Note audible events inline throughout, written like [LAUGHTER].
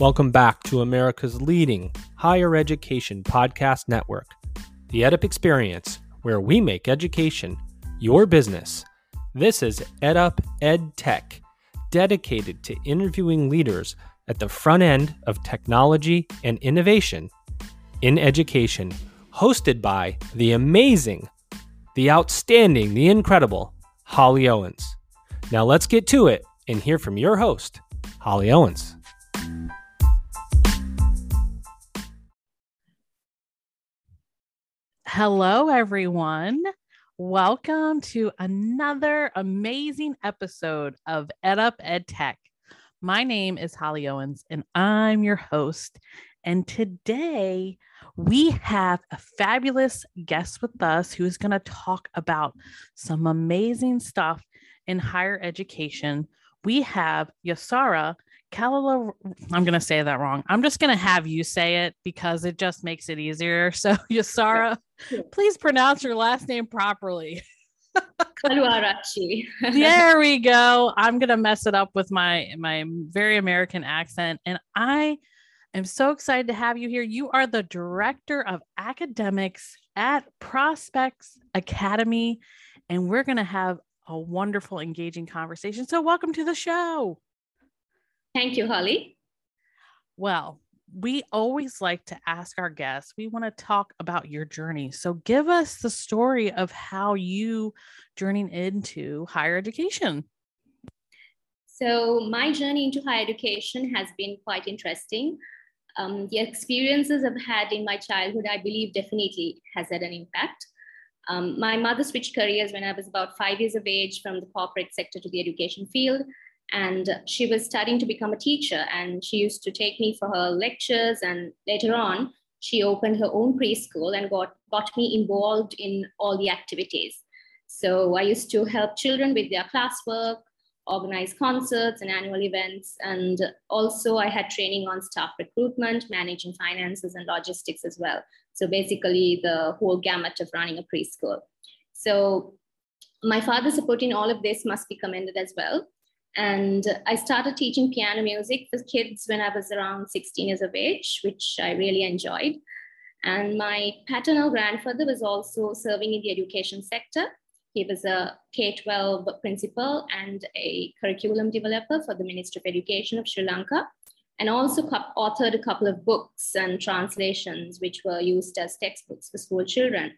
Welcome back to America's leading higher education podcast network, the EdUp Experience, where we make education your business. This is EdUp Ed Tech, dedicated to interviewing leaders at the front end of technology and innovation in education, hosted by the amazing, the outstanding, the incredible Holly Owens. Now let's get to it and hear from your host, Holly Owens. Hello, everyone. Welcome to another amazing episode of EdUp Ed Tech. My name is Holly Owens, and I'm your host. And today we have a fabulous guest with us who's going to talk about some amazing stuff in higher education. We have Yasara Kalala, I'm going to say that wrong. I'm just going to have you say it because it just makes it easier. So, [LAUGHS] Yasara, yeah. please pronounce your last name properly. [LAUGHS] Kaluarachi. there we go. I'm going to mess it up with my my very American accent and I am so excited to have you here. You are the director of academics at Prospects Academy and we're going to have a wonderful engaging conversation. So, welcome to the show. Thank you, Holly. Well, we always like to ask our guests, we want to talk about your journey. So give us the story of how you journeyed into higher education. So my journey into higher education has been quite interesting. Um, the experiences I've had in my childhood, I believe, definitely has had an impact. Um, my mother switched careers when I was about five years of age from the corporate sector to the education field and she was studying to become a teacher and she used to take me for her lectures and later on she opened her own preschool and got, got me involved in all the activities. So i used to help children with their classwork organize concerts and annual events and also i had training on staff recruitment managing finances and logistics as well. So basically the whole gamut of running a preschool. So my father supporting all of this must be commended as well and I started teaching piano music for kids when I was around 16 years of age, which I really enjoyed. And my paternal grandfather was also serving in the education sector. He was a K 12 principal and a curriculum developer for the Ministry of Education of Sri Lanka, and also authored a couple of books and translations, which were used as textbooks for school children.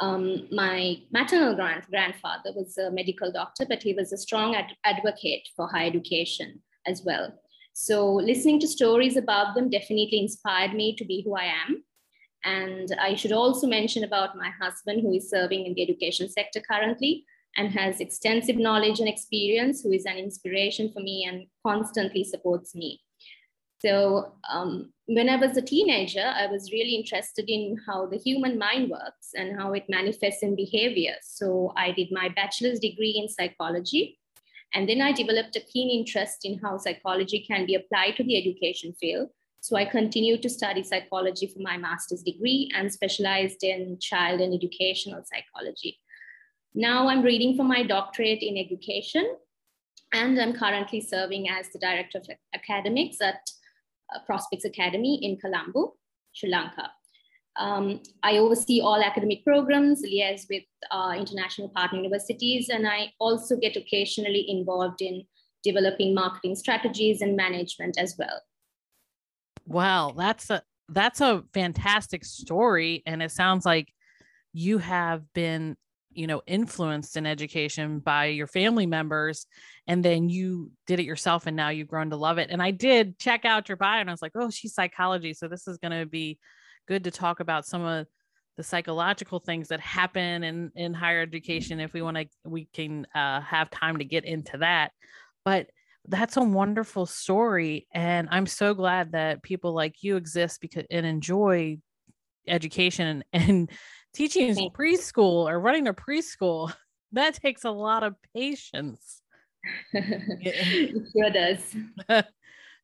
Um, my maternal grand- grandfather was a medical doctor, but he was a strong ad- advocate for higher education as well. So, listening to stories about them definitely inspired me to be who I am. And I should also mention about my husband, who is serving in the education sector currently and has extensive knowledge and experience, who is an inspiration for me and constantly supports me. So um, when I was a teenager, I was really interested in how the human mind works and how it manifests in behavior. So I did my bachelor's degree in psychology. And then I developed a keen interest in how psychology can be applied to the education field. So I continued to study psychology for my master's degree and specialized in child and educational psychology. Now I'm reading for my doctorate in education, and I'm currently serving as the director of academics at Prospects Academy in Colombo, Sri Lanka. Um, I oversee all academic programs, liaise with uh, international partner universities, and I also get occasionally involved in developing marketing strategies and management as well. Wow, that's a that's a fantastic story, and it sounds like you have been you know influenced in education by your family members and then you did it yourself and now you've grown to love it. And i did check out your bio and i was like oh she's psychology so this is going to be good to talk about some of the psychological things that happen in in higher education if we want to we can uh, have time to get into that. But that's a wonderful story and i'm so glad that people like you exist because and enjoy education [LAUGHS] and teaching preschool or running a preschool [LAUGHS] that takes a lot of patience. [LAUGHS] It sure does. [LAUGHS]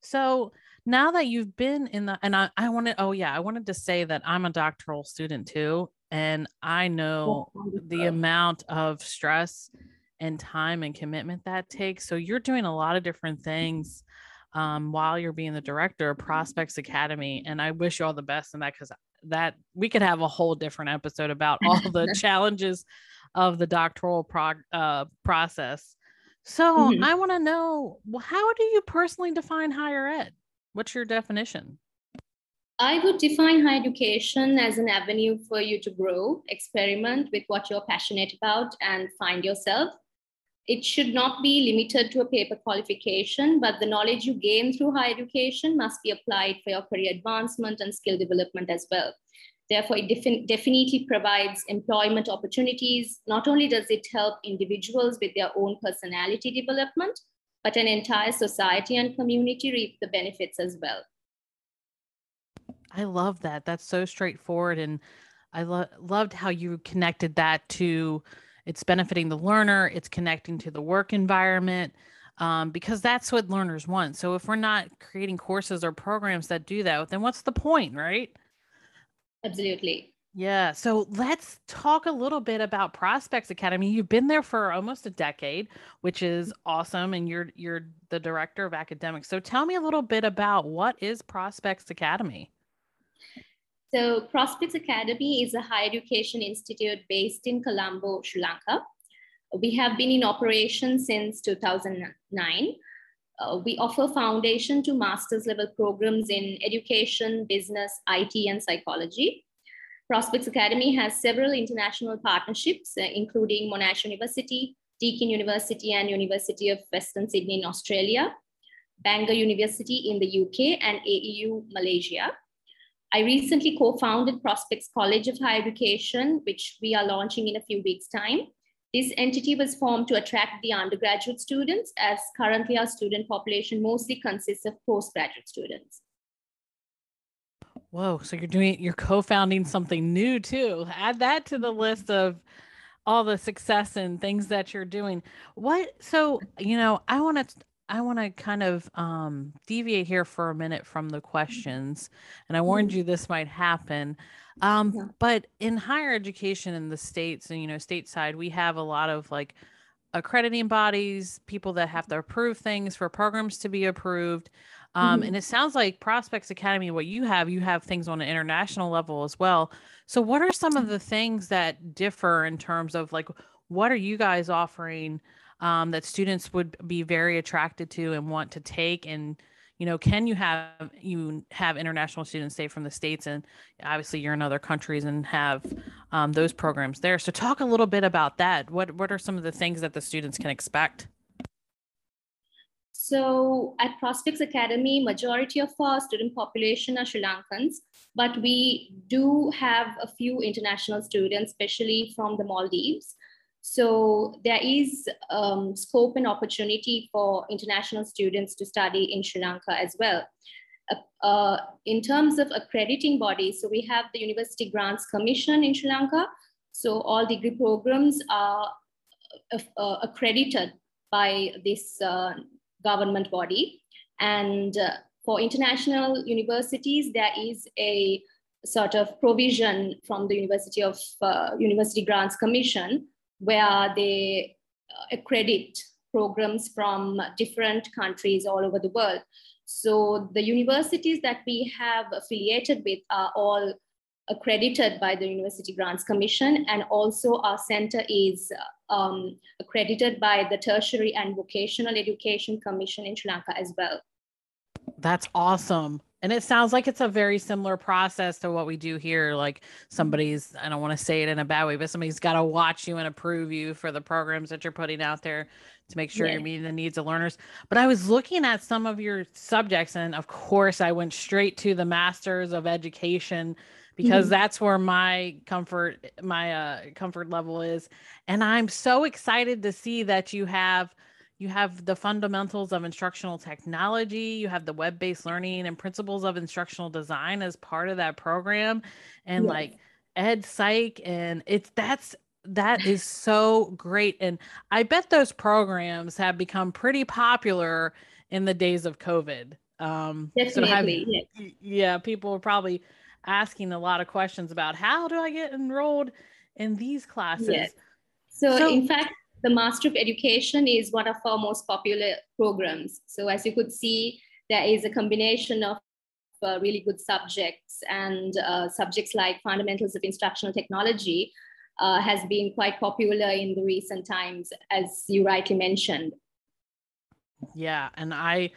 So now that you've been in the and i, I wanted oh yeah i wanted to say that i'm a doctoral student too and i know the amount of stress and time and commitment that takes. So you're doing a lot of different things um, while you're being the director of Prospects Academy. And I wish you all the best in that because that we could have a whole different episode about all the [LAUGHS] challenges of the doctoral prog- uh, process. So mm-hmm. I want to know how do you personally define higher ed? What's your definition? I would define higher education as an avenue for you to grow, experiment with what you're passionate about, and find yourself. It should not be limited to a paper qualification, but the knowledge you gain through higher education must be applied for your career advancement and skill development as well. Therefore, it defi- definitely provides employment opportunities. Not only does it help individuals with their own personality development, but an entire society and community reap the benefits as well. I love that. That's so straightforward. And I lo- loved how you connected that to it's benefiting the learner, it's connecting to the work environment, um, because that's what learners want. So if we're not creating courses or programs that do that, then what's the point, right? Absolutely. Yeah. So let's talk a little bit about Prospects Academy. You've been there for almost a decade, which is awesome. And you're you're the director of academics. So tell me a little bit about what is Prospects Academy? So Prospects Academy is a higher education institute based in Colombo, Sri Lanka. We have been in operation since 2009. Uh, we offer foundation to master's level programs in education, business, IT, and psychology. Prospects Academy has several international partnerships, uh, including Monash University, Deakin University, and University of Western Sydney in Australia, Bangor University in the UK, and AEU Malaysia. I recently co-founded Prospects College of Higher Education, which we are launching in a few weeks' time. This entity was formed to attract the undergraduate students, as currently our student population mostly consists of postgraduate students. Whoa. So you're doing, you're co founding something new too. Add that to the list of all the success and things that you're doing. What, so, you know, I want to, I want to kind of um, deviate here for a minute from the questions. And I warned mm-hmm. you this might happen. Um, yeah. But in higher education in the States and, you know, stateside, we have a lot of like accrediting bodies, people that have to approve things for programs to be approved. Um, mm-hmm. And it sounds like Prospects Academy, what you have, you have things on an international level as well. So, what are some of the things that differ in terms of like, what are you guys offering um, that students would be very attracted to and want to take? And, you know, can you have you have international students stay from the states and obviously you're in other countries and have um, those programs there. So, talk a little bit about that. What what are some of the things that the students can expect? So at Prospects Academy, majority of our student population are Sri Lankans, but we do have a few international students, especially from the Maldives. So there is um, scope and opportunity for international students to study in Sri Lanka as well. Uh, uh, in terms of accrediting bodies, so we have the University Grants Commission in Sri Lanka. So all degree programs are uh, uh accredited by this uh, government body. And uh, for international universities, there is a sort of provision from the University of University Grants Commission where they uh, accredit programs from different countries all over the world. So the universities that we have affiliated with are all accredited by the University Grants Commission, and also our center is um, accredited by the Tertiary and Vocational Education Commission in Sri Lanka as well. That's awesome. And it sounds like it's a very similar process to what we do here. Like somebody's, I don't want to say it in a bad way, but somebody's got to watch you and approve you for the programs that you're putting out there to make sure yeah. you're meeting the needs of learners. But I was looking at some of your subjects, and of course, I went straight to the Masters of Education because mm-hmm. that's where my comfort my uh, comfort level is and i'm so excited to see that you have you have the fundamentals of instructional technology you have the web-based learning and principles of instructional design as part of that program and yes. like ed psych and it's that's that is so great and i bet those programs have become pretty popular in the days of covid um Definitely, so have, yeah people are probably asking a lot of questions about how do I get enrolled in these classes. Yes. So, so, in fact, the Master of Education is one of our most popular programs. So as you could see, there is a combination of uh, really good subjects and uh, subjects like fundamentals of instructional technology uh, has been quite popular in the recent times, as you rightly mentioned. Yeah, and I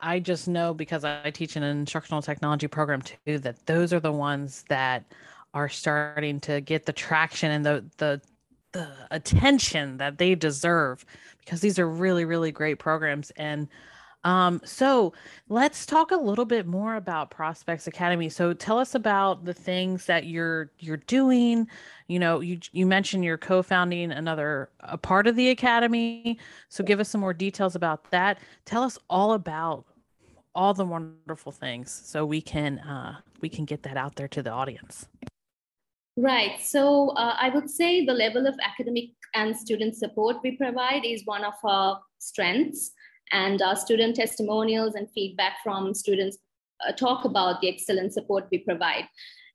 I just know because I teach an instructional technology program too that those are the ones that are starting to get the traction and the the the attention that they deserve because these are really really great programs and um, so let's talk a little bit more about Prospects Academy. So tell us about the things that you're you're doing. You know, you you mentioned you're co-founding another a part of the academy. So give us some more details about that. Tell us all about all the wonderful things so we can uh, we can get that out there to the audience. Right. So uh, I would say the level of academic and student support we provide is one of our strengths and our student testimonials and feedback from students uh, talk about the excellent support we provide.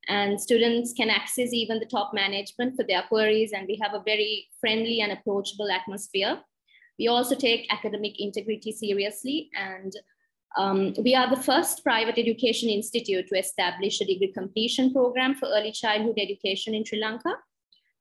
And students can access even the top management for their queries, and we have a very friendly and approachable atmosphere. We also take academic integrity seriously, and um, we are the first private education institute to establish a degree completion program for early childhood education in Sri Lanka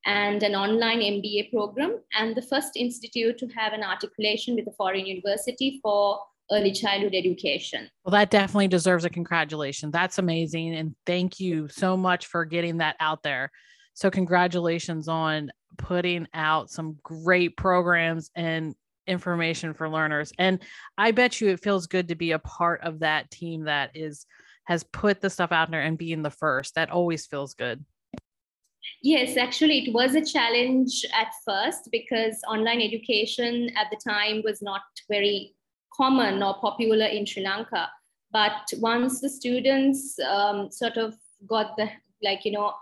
and an online MBA program, and the first institute to have an articulation with a foreign university for early childhood education. Well, that definitely deserves a congratulations. That's amazing. And thank you so much for getting that out there. So, congratulations on putting out some great programs and information for learners. And I bet you it feels good to be a part of that team that is has put the stuff out there and being the first. That always feels good. Yes, actually, it was a challenge at first because online education at the time was not very common or popular in Sri Lanka. But once the students um, sort of got the, like, you know,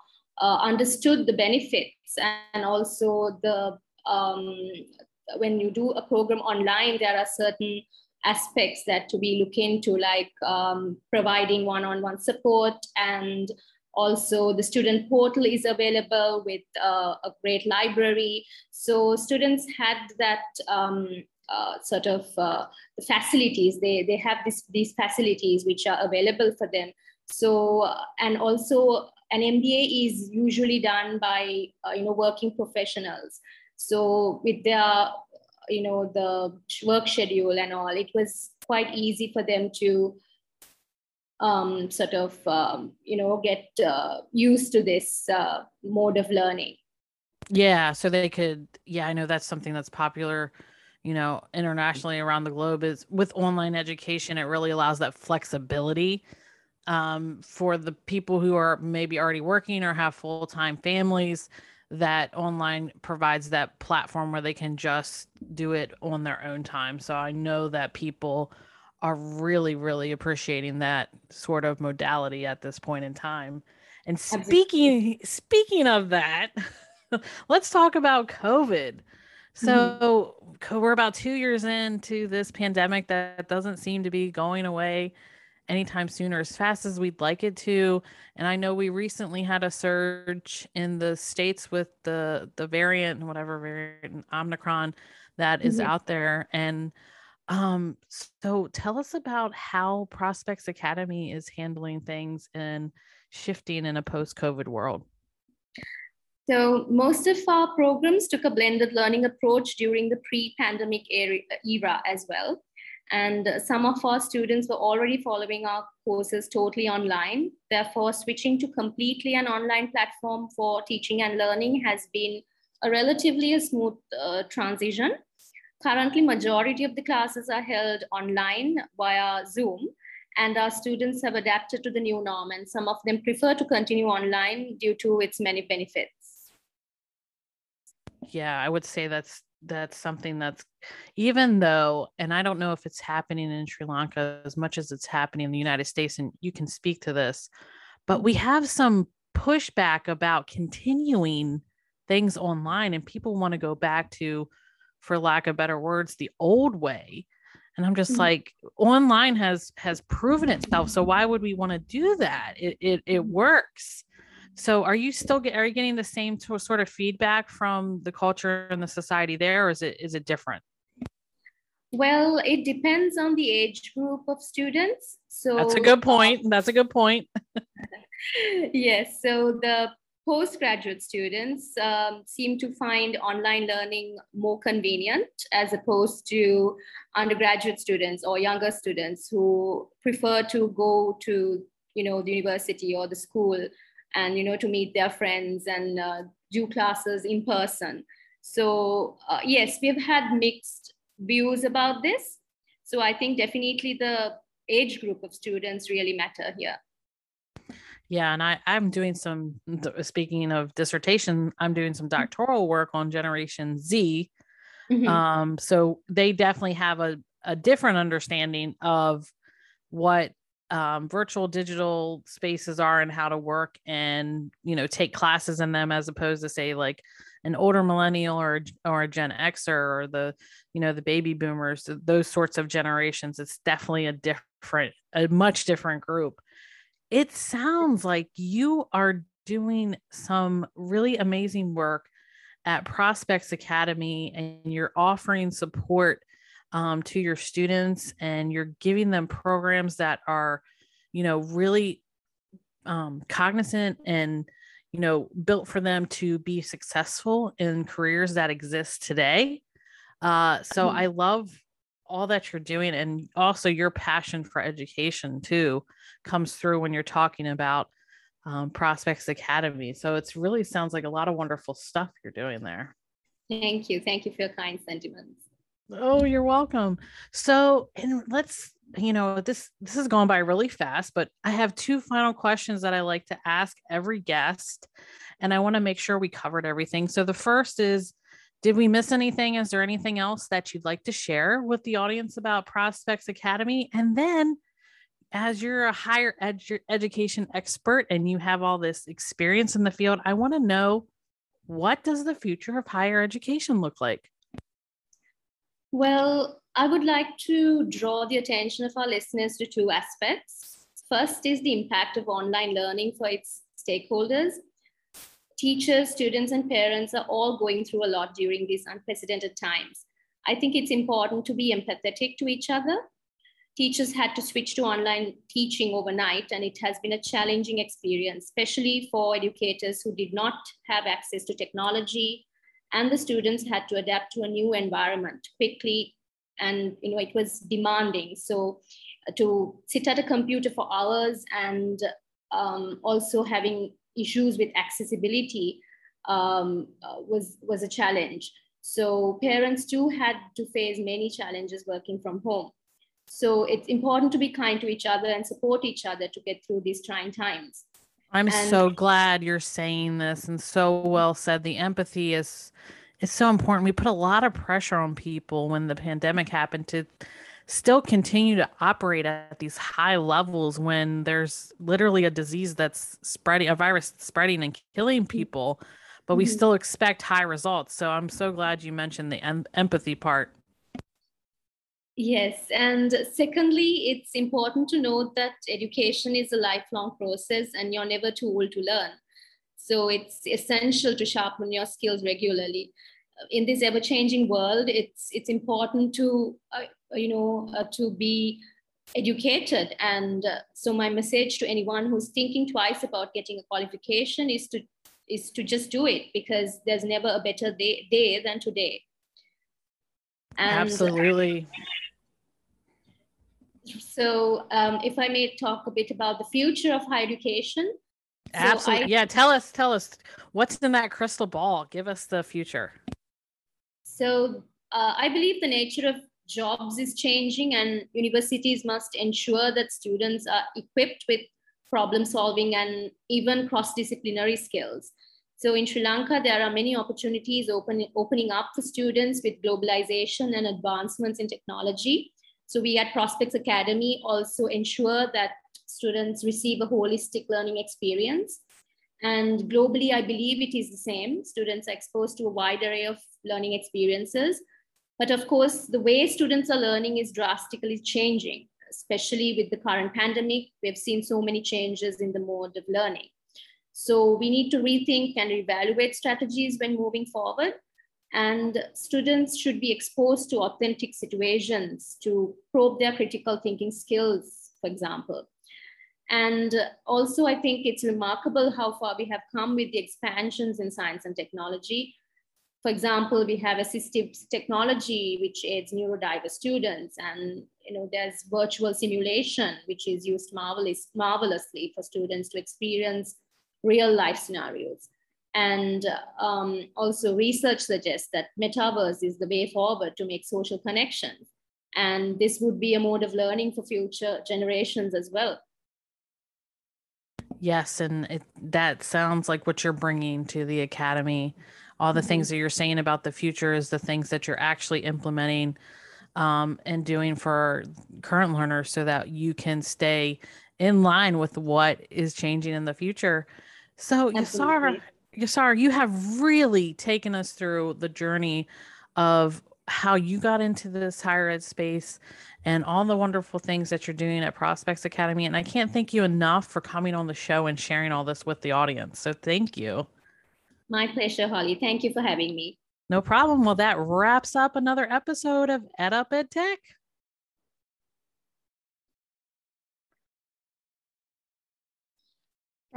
uh, understood the benefits and also the, um, when you do a program online, there are certain aspects that to be looked into, like um, providing one on one support and also, the student portal is available with uh, a great library. So students had that um, uh, sort of uh, facilities. They, they have this, these facilities which are available for them. So, and also an MBA is usually done by, uh, you know, working professionals. So with their, you know, the work schedule and all, it was quite easy for them to um, sort of um, you know get uh, used to this uh, mode of learning. Yeah so they could yeah i know that's something that's popular you know internationally around the globe is with online education it really allows that flexibility um, for the people who are maybe already working or have full-time families that online provides that platform where they can just do it on their own time so i know that people are really, really appreciating that sort of modality at this point in time. And speaking speaking of that, [LAUGHS] let's talk about COVID. So mm-hmm. we're about two years into this pandemic that doesn't seem to be going away anytime sooner as fast as we'd like it to. And I know we recently had a surge in the states with the the variant, whatever variant Omicron that is mm-hmm. out there. And um, so tell us about how Prospects Academy is handling things and shifting in a post-COVID world. So most of our programs took a blended learning approach during the pre-pandemic era as well. And some of our students were already following our courses totally online. Therefore, switching to completely an online platform for teaching and learning has been a relatively a smooth uh, transition. Currently, majority of the classes are held online via Zoom, and our students have adapted to the new norm, and some of them prefer to continue online due to its many benefits. Yeah, I would say that's that's something that's even though and i don't know if it's happening in sri lanka as much as it's happening in the united states and you can speak to this but we have some pushback about continuing things online and people want to go back to for lack of better words the old way. And i'm just mm-hmm. like online has has proven itself so why would we want to do that? It it, it works so are you still get, are you getting the same sort of feedback from the culture and the society there or is it is it different Well, it depends on the age group of students. So that's a good point. That's a good point. [LAUGHS] yes. So the postgraduate students um, seem to find online learning more convenient as opposed to undergraduate students or younger students who prefer to go to you know the university or the school and you know to meet their friends and uh, do classes in person so uh, yes we've had mixed views about this. So I think definitely the age group of students really matter here. Yeah, and I, I'm doing some, speaking of dissertation, I'm doing some mm-hmm. doctoral work on Generation Z. Mm-hmm. Um, so they definitely have a, a different understanding of what um, virtual digital spaces are and how to work and, you know, take classes in them as opposed to say like an older millennial or or a Gen Xer or the you know the baby boomers, those sorts of generations. It's definitely a different, a much different group. It sounds like you are doing some really amazing work at Prospects Academy, and you're offering support um, to your students, and you're giving them programs that are, you know, really um, cognizant and you know built for them to be successful in careers that exist today. Uh so mm-hmm. i love all that you're doing and also your passion for education too comes through when you're talking about um, prospects academy. So it's really sounds like a lot of wonderful stuff you're doing there. Thank you. Thank you for your kind sentiments oh you're welcome. So and let's you know this this is going by really fast but i have two final questions that i like to ask every guest and i want to make sure we covered everything. So the first is did we miss anything? Is there anything else that you'd like to share with the audience about prospects academy? And then as you're a higher edu- education expert and you have all this experience in the field i want to know what does the future of higher education look like well I would like to draw the attention of our listeners to two aspects. First is the impact of online learning for its stakeholders. Teachers, students, and parents are all going through a lot during these unprecedented times. I think it's important to be empathetic to each other. Teachers had to switch to online teaching overnight, and it has been a challenging experience, especially for educators who did not have access to technology, and the students had to adapt to a new environment quickly. And you know it was demanding. So uh, to sit at a computer for hours and um, also having issues with accessibility um, uh, was was a challenge. So parents too had to face many challenges working from home. So it's important to be kind to each other and support each other to get through these trying times i'm and- so glad you're saying this and so well said the empathy is is so important. We put a lot of pressure on people when the pandemic happened to still continue to operate at these high levels when there's literally a disease that's spreading, a virus spreading and killing mm-hmm. people, but we mm-hmm. still expect high results. So I'm so glad you mentioned the em- empathy part. Yes. And secondly, it's important to note that education is a lifelong process and you're never too old to learn. So it's essential to sharpen your skills regularly. In this ever-changing world, it's it's important to uh, you know uh, to be educated. And uh, so my message to anyone who's thinking twice about getting a qualification is to is to just do it because there's never a better day, day than today. And Absolutely. So, um, if I may talk a bit about the future of higher education, Absolutely. I, yeah. Tell us, tell us what's in that crystal ball. Give us the future. So uh, I believe the nature of jobs is changing, and universities must ensure that students are equipped with problem solving and even cross disciplinary skills. So in Sri Lanka, there are many opportunities open, opening up for students with globalization and advancements in technology. So we at Prospects Academy also ensure that students receive a holistic learning experience. And globally, I believe it is the same. Students are exposed to a wide array of learning experiences. But of course, the way students are learning is drastically changing, especially with the current pandemic. We've seen so many changes in the mode of learning. So we need to rethink and evaluate strategies when moving forward. And students should be exposed to authentic situations to probe their critical thinking skills, for example. And also, I think it's remarkable how far we have come with the expansions in science and technology. For example, we have assistive technology, which aids neurodiverse students, and you know, there's virtual simulation, which is used marvelous, marvelously for students to experience real life scenarios. And um, also, research suggests that metaverse is the way forward to make social connections. And this would be a mode of learning for future generations as well. Yes, and it, that sounds like what you're bringing to the academy. All the mm-hmm. things that you're saying about the future is the things that you're actually implementing um, and doing for current learners so that you can stay in line with what is changing in the future. So, Yasar, Yasar, you have really taken us through the journey of how you got into this higher ed space and all the wonderful things that you're doing at Prospects Academy. And I can't thank you enough for coming on the show and sharing all this with the audience. So thank you. My pleasure, Holly. Thank you for having me. No problem. Well, that wraps up another episode of Ed Up Ed Tech.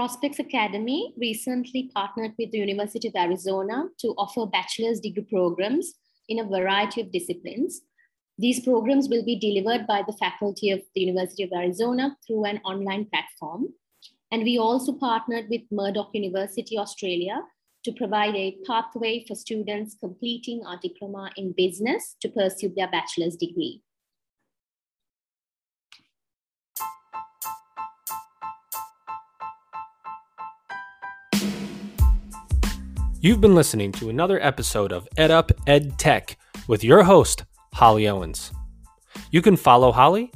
Prospects Academy recently partnered with the University of Arizona to offer bachelor's degree programs in a variety of disciplines. These programs will be delivered by the faculty of the University of Arizona through an online platform. And we also partnered with Murdoch University Australia to provide a pathway for students completing our diploma in business to pursue their bachelor's degree. You've been listening to another episode of Ed Up Ed Tech with your host, Holly Owens. You can follow Holly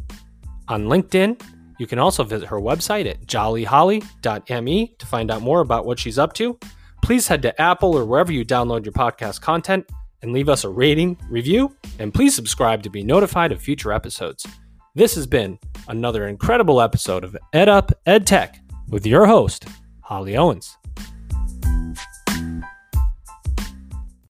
on LinkedIn. You can also visit her website at jollyholly.me to find out more about what she's up to. Please head to Apple or wherever you download your podcast content and leave us a rating, review, and please subscribe to be notified of future episodes. This has been another incredible episode of Ed Up Ed Tech with your host, Holly Owens.